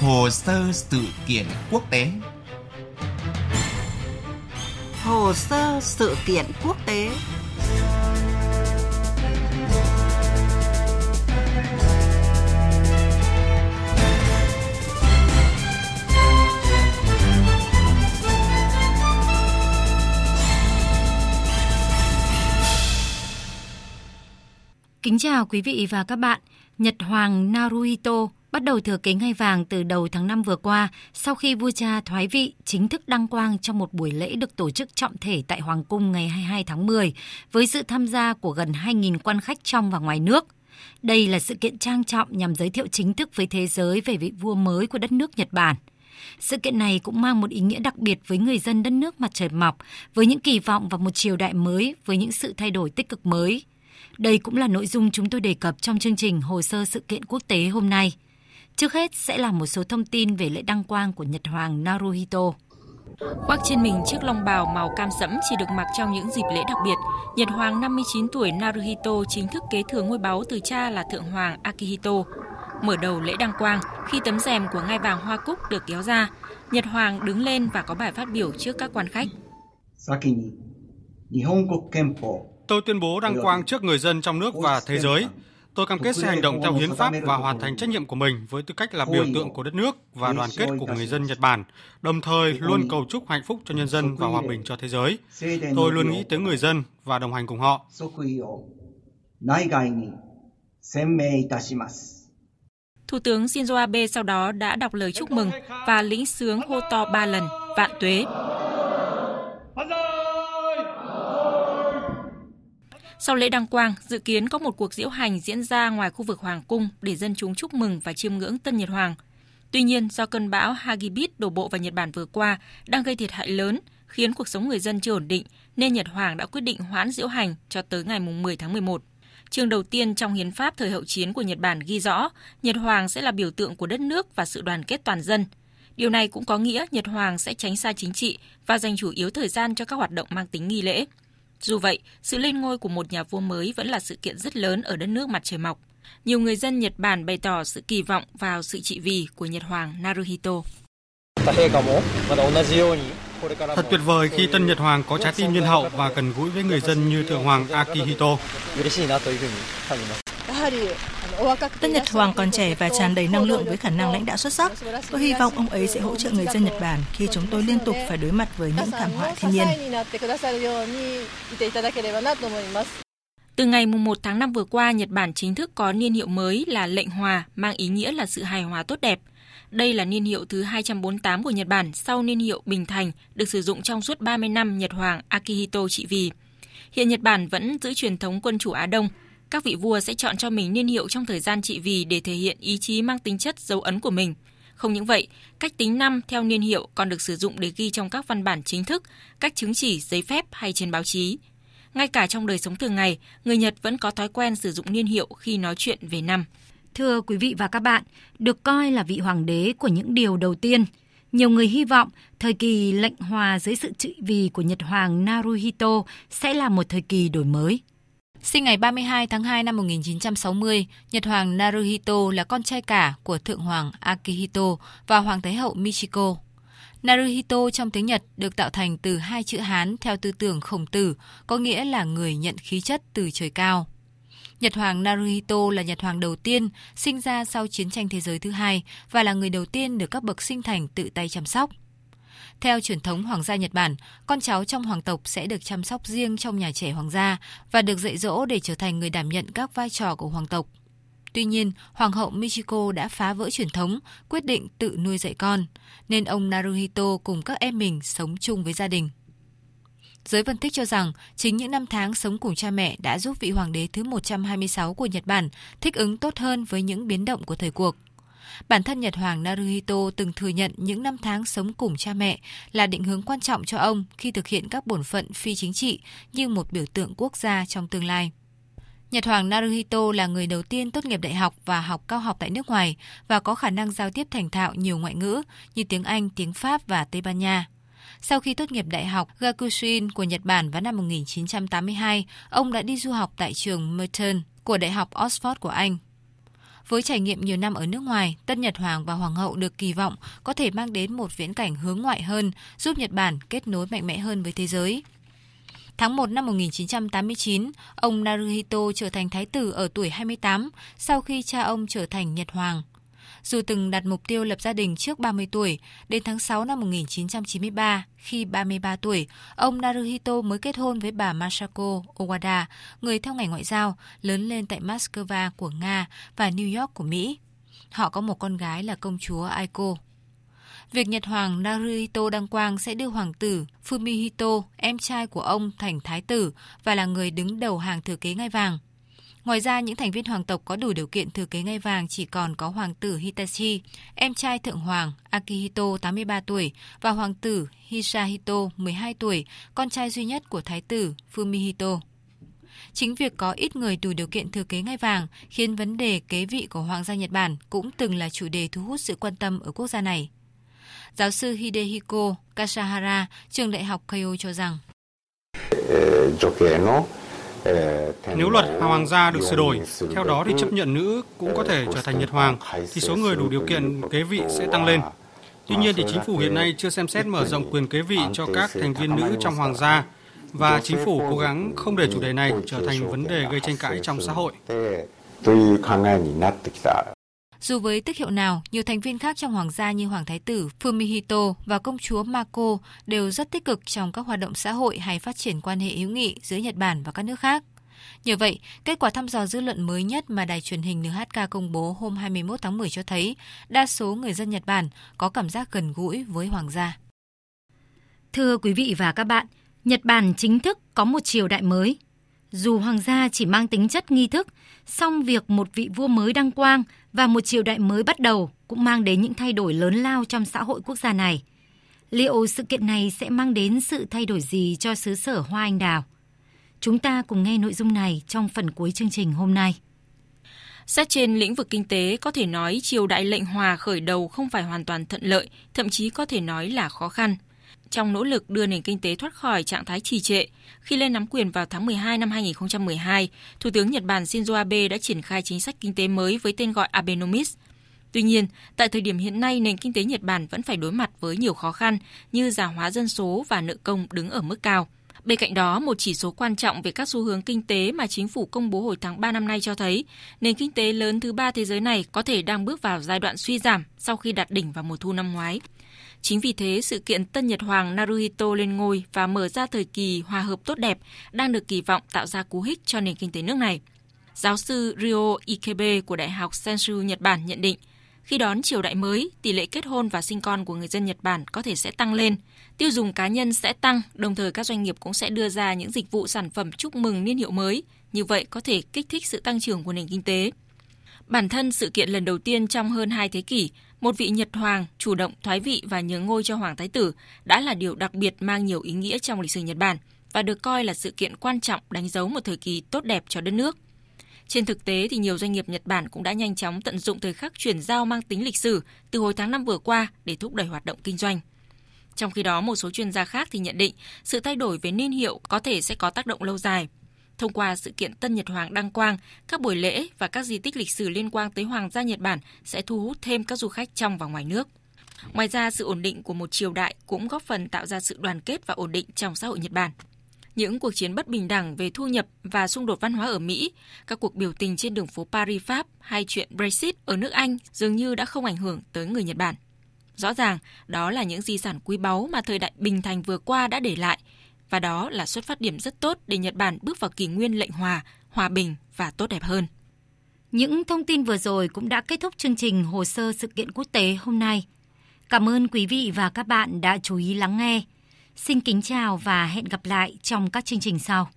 Hồ sơ sự kiện quốc tế Hồ sơ sự kiện quốc tế Kính chào quý vị và các bạn. Nhật Hoàng Naruhito bắt đầu thừa kế ngai vàng từ đầu tháng 5 vừa qua sau khi vua cha thoái vị chính thức đăng quang trong một buổi lễ được tổ chức trọng thể tại Hoàng cung ngày 22 tháng 10 với sự tham gia của gần 2.000 quan khách trong và ngoài nước. Đây là sự kiện trang trọng nhằm giới thiệu chính thức với thế giới về vị vua mới của đất nước Nhật Bản. Sự kiện này cũng mang một ý nghĩa đặc biệt với người dân đất nước mặt trời mọc, với những kỳ vọng vào một triều đại mới, với những sự thay đổi tích cực mới. Đây cũng là nội dung chúng tôi đề cập trong chương trình Hồ sơ sự kiện quốc tế hôm nay. Trước hết sẽ là một số thông tin về lễ đăng quang của Nhật Hoàng Naruhito. Khoác trên mình chiếc long bào màu cam sẫm chỉ được mặc trong những dịp lễ đặc biệt. Nhật Hoàng 59 tuổi Naruhito chính thức kế thừa ngôi báu từ cha là Thượng Hoàng Akihito. Mở đầu lễ đăng quang, khi tấm rèm của ngai vàng hoa cúc được kéo ra, Nhật Hoàng đứng lên và có bài phát biểu trước các quan khách. Tôi tuyên bố đăng quang trước người dân trong nước và thế giới. Tôi cam kết sẽ hành động theo hiến pháp và hoàn thành trách nhiệm của mình với tư cách là biểu tượng của đất nước và đoàn kết của người dân Nhật Bản, đồng thời luôn cầu chúc hạnh phúc cho nhân dân và hòa bình cho thế giới. Tôi luôn nghĩ tới người dân và đồng hành cùng họ. Thủ tướng Shinzo Abe sau đó đã đọc lời chúc mừng và lĩnh sướng hô to ba lần vạn tuế. Sau lễ đăng quang, dự kiến có một cuộc diễu hành diễn ra ngoài khu vực Hoàng cung để dân chúng chúc mừng và chiêm ngưỡng tân Nhật Hoàng. Tuy nhiên, do cơn bão Hagibis đổ bộ vào Nhật Bản vừa qua đang gây thiệt hại lớn, khiến cuộc sống người dân chưa ổn định, nên Nhật Hoàng đã quyết định hoãn diễu hành cho tới ngày 10 tháng 11. Chương đầu tiên trong hiến pháp thời hậu chiến của Nhật Bản ghi rõ Nhật Hoàng sẽ là biểu tượng của đất nước và sự đoàn kết toàn dân. Điều này cũng có nghĩa Nhật Hoàng sẽ tránh xa chính trị và dành chủ yếu thời gian cho các hoạt động mang tính nghi lễ. Dù vậy, sự lên ngôi của một nhà vua mới vẫn là sự kiện rất lớn ở đất nước mặt trời mọc. Nhiều người dân Nhật Bản bày tỏ sự kỳ vọng vào sự trị vì của Nhật Hoàng Naruhito. Thật tuyệt vời khi tân Nhật Hoàng có trái tim nhân hậu và gần gũi với người dân như Thượng Hoàng Akihito. Tân Nhật Hoàng còn trẻ và tràn đầy năng lượng với khả năng lãnh đạo xuất sắc. Tôi hy vọng ông ấy sẽ hỗ trợ người dân Nhật Bản khi chúng tôi liên tục phải đối mặt với những thảm họa thiên nhiên. Từ ngày 1 tháng 5 vừa qua, Nhật Bản chính thức có niên hiệu mới là lệnh hòa, mang ý nghĩa là sự hài hòa tốt đẹp. Đây là niên hiệu thứ 248 của Nhật Bản sau niên hiệu Bình Thành được sử dụng trong suốt 30 năm Nhật Hoàng Akihito trị vì. Hiện Nhật Bản vẫn giữ truyền thống quân chủ Á Đông, các vị vua sẽ chọn cho mình niên hiệu trong thời gian trị vì để thể hiện ý chí mang tính chất dấu ấn của mình. Không những vậy, cách tính năm theo niên hiệu còn được sử dụng để ghi trong các văn bản chính thức, các chứng chỉ, giấy phép hay trên báo chí. Ngay cả trong đời sống thường ngày, người Nhật vẫn có thói quen sử dụng niên hiệu khi nói chuyện về năm. Thưa quý vị và các bạn, được coi là vị hoàng đế của những điều đầu tiên, nhiều người hy vọng thời kỳ lệnh hòa dưới sự trị vì của Nhật Hoàng Naruhito sẽ là một thời kỳ đổi mới. Sinh ngày 32 tháng 2 năm 1960, Nhật Hoàng Naruhito là con trai cả của Thượng Hoàng Akihito và Hoàng Thái hậu Michiko. Naruhito trong tiếng Nhật được tạo thành từ hai chữ Hán theo tư tưởng khổng tử, có nghĩa là người nhận khí chất từ trời cao. Nhật Hoàng Naruhito là Nhật Hoàng đầu tiên sinh ra sau chiến tranh thế giới thứ hai và là người đầu tiên được các bậc sinh thành tự tay chăm sóc. Theo truyền thống hoàng gia Nhật Bản, con cháu trong hoàng tộc sẽ được chăm sóc riêng trong nhà trẻ hoàng gia và được dạy dỗ để trở thành người đảm nhận các vai trò của hoàng tộc. Tuy nhiên, Hoàng hậu Michiko đã phá vỡ truyền thống, quyết định tự nuôi dạy con, nên ông Naruhito cùng các em mình sống chung với gia đình. Giới phân tích cho rằng chính những năm tháng sống cùng cha mẹ đã giúp vị hoàng đế thứ 126 của Nhật Bản thích ứng tốt hơn với những biến động của thời cuộc. Bản thân Nhật Hoàng Naruhito từng thừa nhận những năm tháng sống cùng cha mẹ là định hướng quan trọng cho ông khi thực hiện các bổn phận phi chính trị như một biểu tượng quốc gia trong tương lai. Nhật Hoàng Naruhito là người đầu tiên tốt nghiệp đại học và học cao học tại nước ngoài và có khả năng giao tiếp thành thạo nhiều ngoại ngữ như tiếng Anh, tiếng Pháp và Tây Ban Nha. Sau khi tốt nghiệp Đại học Gakushin của Nhật Bản vào năm 1982, ông đã đi du học tại trường Merton của Đại học Oxford của Anh với trải nghiệm nhiều năm ở nước ngoài, Tân Nhật Hoàng và Hoàng hậu được kỳ vọng có thể mang đến một viễn cảnh hướng ngoại hơn, giúp Nhật Bản kết nối mạnh mẽ hơn với thế giới. Tháng 1 năm 1989, ông Naruhito trở thành thái tử ở tuổi 28 sau khi cha ông trở thành Nhật Hoàng. Dù từng đặt mục tiêu lập gia đình trước 30 tuổi, đến tháng 6 năm 1993, khi 33 tuổi, ông Naruhito mới kết hôn với bà Masako Owada, người theo ngành ngoại giao, lớn lên tại Moscow của Nga và New York của Mỹ. Họ có một con gái là công chúa Aiko. Việc Nhật Hoàng Naruhito đăng quang sẽ đưa hoàng tử Fumihito, em trai của ông, thành thái tử và là người đứng đầu hàng thừa kế ngai vàng. Ngoài ra, những thành viên hoàng tộc có đủ điều kiện thừa kế ngai vàng chỉ còn có hoàng tử Hitachi, em trai thượng hoàng Akihito 83 tuổi và hoàng tử Hisahito 12 tuổi, con trai duy nhất của thái tử Fumihito. Chính việc có ít người đủ điều kiện thừa kế ngai vàng khiến vấn đề kế vị của hoàng gia Nhật Bản cũng từng là chủ đề thu hút sự quan tâm ở quốc gia này. Giáo sư Hidehiko Kasahara, trường đại học Keio cho rằng nếu luật hoàng gia được sửa đổi, theo đó thì chấp nhận nữ cũng có thể trở thành Nhật Hoàng, thì số người đủ điều kiện kế vị sẽ tăng lên. Tuy nhiên thì chính phủ hiện nay chưa xem xét mở rộng quyền kế vị cho các thành viên nữ trong hoàng gia và chính phủ cố gắng không để chủ đề này trở thành vấn đề gây tranh cãi trong xã hội. Dù với tước hiệu nào, nhiều thành viên khác trong hoàng gia như hoàng thái tử Fumihito và công chúa Mako đều rất tích cực trong các hoạt động xã hội hay phát triển quan hệ hữu nghị giữa Nhật Bản và các nước khác. Nhờ vậy, kết quả thăm dò dư luận mới nhất mà đài truyền hình NHK công bố hôm 21 tháng 10 cho thấy đa số người dân Nhật Bản có cảm giác gần gũi với hoàng gia. Thưa quý vị và các bạn, Nhật Bản chính thức có một triều đại mới. Dù hoàng gia chỉ mang tính chất nghi thức, song việc một vị vua mới đăng quang và một triều đại mới bắt đầu cũng mang đến những thay đổi lớn lao trong xã hội quốc gia này. Liệu sự kiện này sẽ mang đến sự thay đổi gì cho xứ sở Hoa Anh Đào? Chúng ta cùng nghe nội dung này trong phần cuối chương trình hôm nay. Xét trên lĩnh vực kinh tế, có thể nói triều đại lệnh hòa khởi đầu không phải hoàn toàn thuận lợi, thậm chí có thể nói là khó khăn. Trong nỗ lực đưa nền kinh tế thoát khỏi trạng thái trì trệ, khi lên nắm quyền vào tháng 12 năm 2012, Thủ tướng Nhật Bản Shinzo Abe đã triển khai chính sách kinh tế mới với tên gọi Abenomics. Tuy nhiên, tại thời điểm hiện nay, nền kinh tế Nhật Bản vẫn phải đối mặt với nhiều khó khăn như già hóa dân số và nợ công đứng ở mức cao. Bên cạnh đó, một chỉ số quan trọng về các xu hướng kinh tế mà chính phủ công bố hồi tháng 3 năm nay cho thấy, nền kinh tế lớn thứ ba thế giới này có thể đang bước vào giai đoạn suy giảm sau khi đạt đỉnh vào mùa thu năm ngoái. Chính vì thế, sự kiện Tân Nhật Hoàng Naruhito lên ngôi và mở ra thời kỳ hòa hợp tốt đẹp đang được kỳ vọng tạo ra cú hích cho nền kinh tế nước này. Giáo sư Ryo Ikebe của Đại học Senshu Nhật Bản nhận định, khi đón triều đại mới, tỷ lệ kết hôn và sinh con của người dân Nhật Bản có thể sẽ tăng lên, tiêu dùng cá nhân sẽ tăng, đồng thời các doanh nghiệp cũng sẽ đưa ra những dịch vụ sản phẩm chúc mừng niên hiệu mới, như vậy có thể kích thích sự tăng trưởng của nền kinh tế. Bản thân sự kiện lần đầu tiên trong hơn hai thế kỷ, một vị Nhật Hoàng chủ động thoái vị và nhường ngôi cho Hoàng Thái Tử đã là điều đặc biệt mang nhiều ý nghĩa trong lịch sử Nhật Bản và được coi là sự kiện quan trọng đánh dấu một thời kỳ tốt đẹp cho đất nước. Trên thực tế thì nhiều doanh nghiệp Nhật Bản cũng đã nhanh chóng tận dụng thời khắc chuyển giao mang tính lịch sử từ hồi tháng 5 vừa qua để thúc đẩy hoạt động kinh doanh. Trong khi đó, một số chuyên gia khác thì nhận định sự thay đổi về niên hiệu có thể sẽ có tác động lâu dài. Thông qua sự kiện Tân Nhật Hoàng đăng quang, các buổi lễ và các di tích lịch sử liên quan tới Hoàng gia Nhật Bản sẽ thu hút thêm các du khách trong và ngoài nước. Ngoài ra, sự ổn định của một triều đại cũng góp phần tạo ra sự đoàn kết và ổn định trong xã hội Nhật Bản. Những cuộc chiến bất bình đẳng về thu nhập và xung đột văn hóa ở Mỹ, các cuộc biểu tình trên đường phố Paris, Pháp hay chuyện Brexit ở nước Anh dường như đã không ảnh hưởng tới người Nhật Bản. Rõ ràng, đó là những di sản quý báu mà thời đại bình thành vừa qua đã để lại, và đó là xuất phát điểm rất tốt để Nhật Bản bước vào kỷ nguyên lệnh hòa, hòa bình và tốt đẹp hơn. Những thông tin vừa rồi cũng đã kết thúc chương trình hồ sơ sự kiện quốc tế hôm nay. Cảm ơn quý vị và các bạn đã chú ý lắng nghe. Xin kính chào và hẹn gặp lại trong các chương trình sau.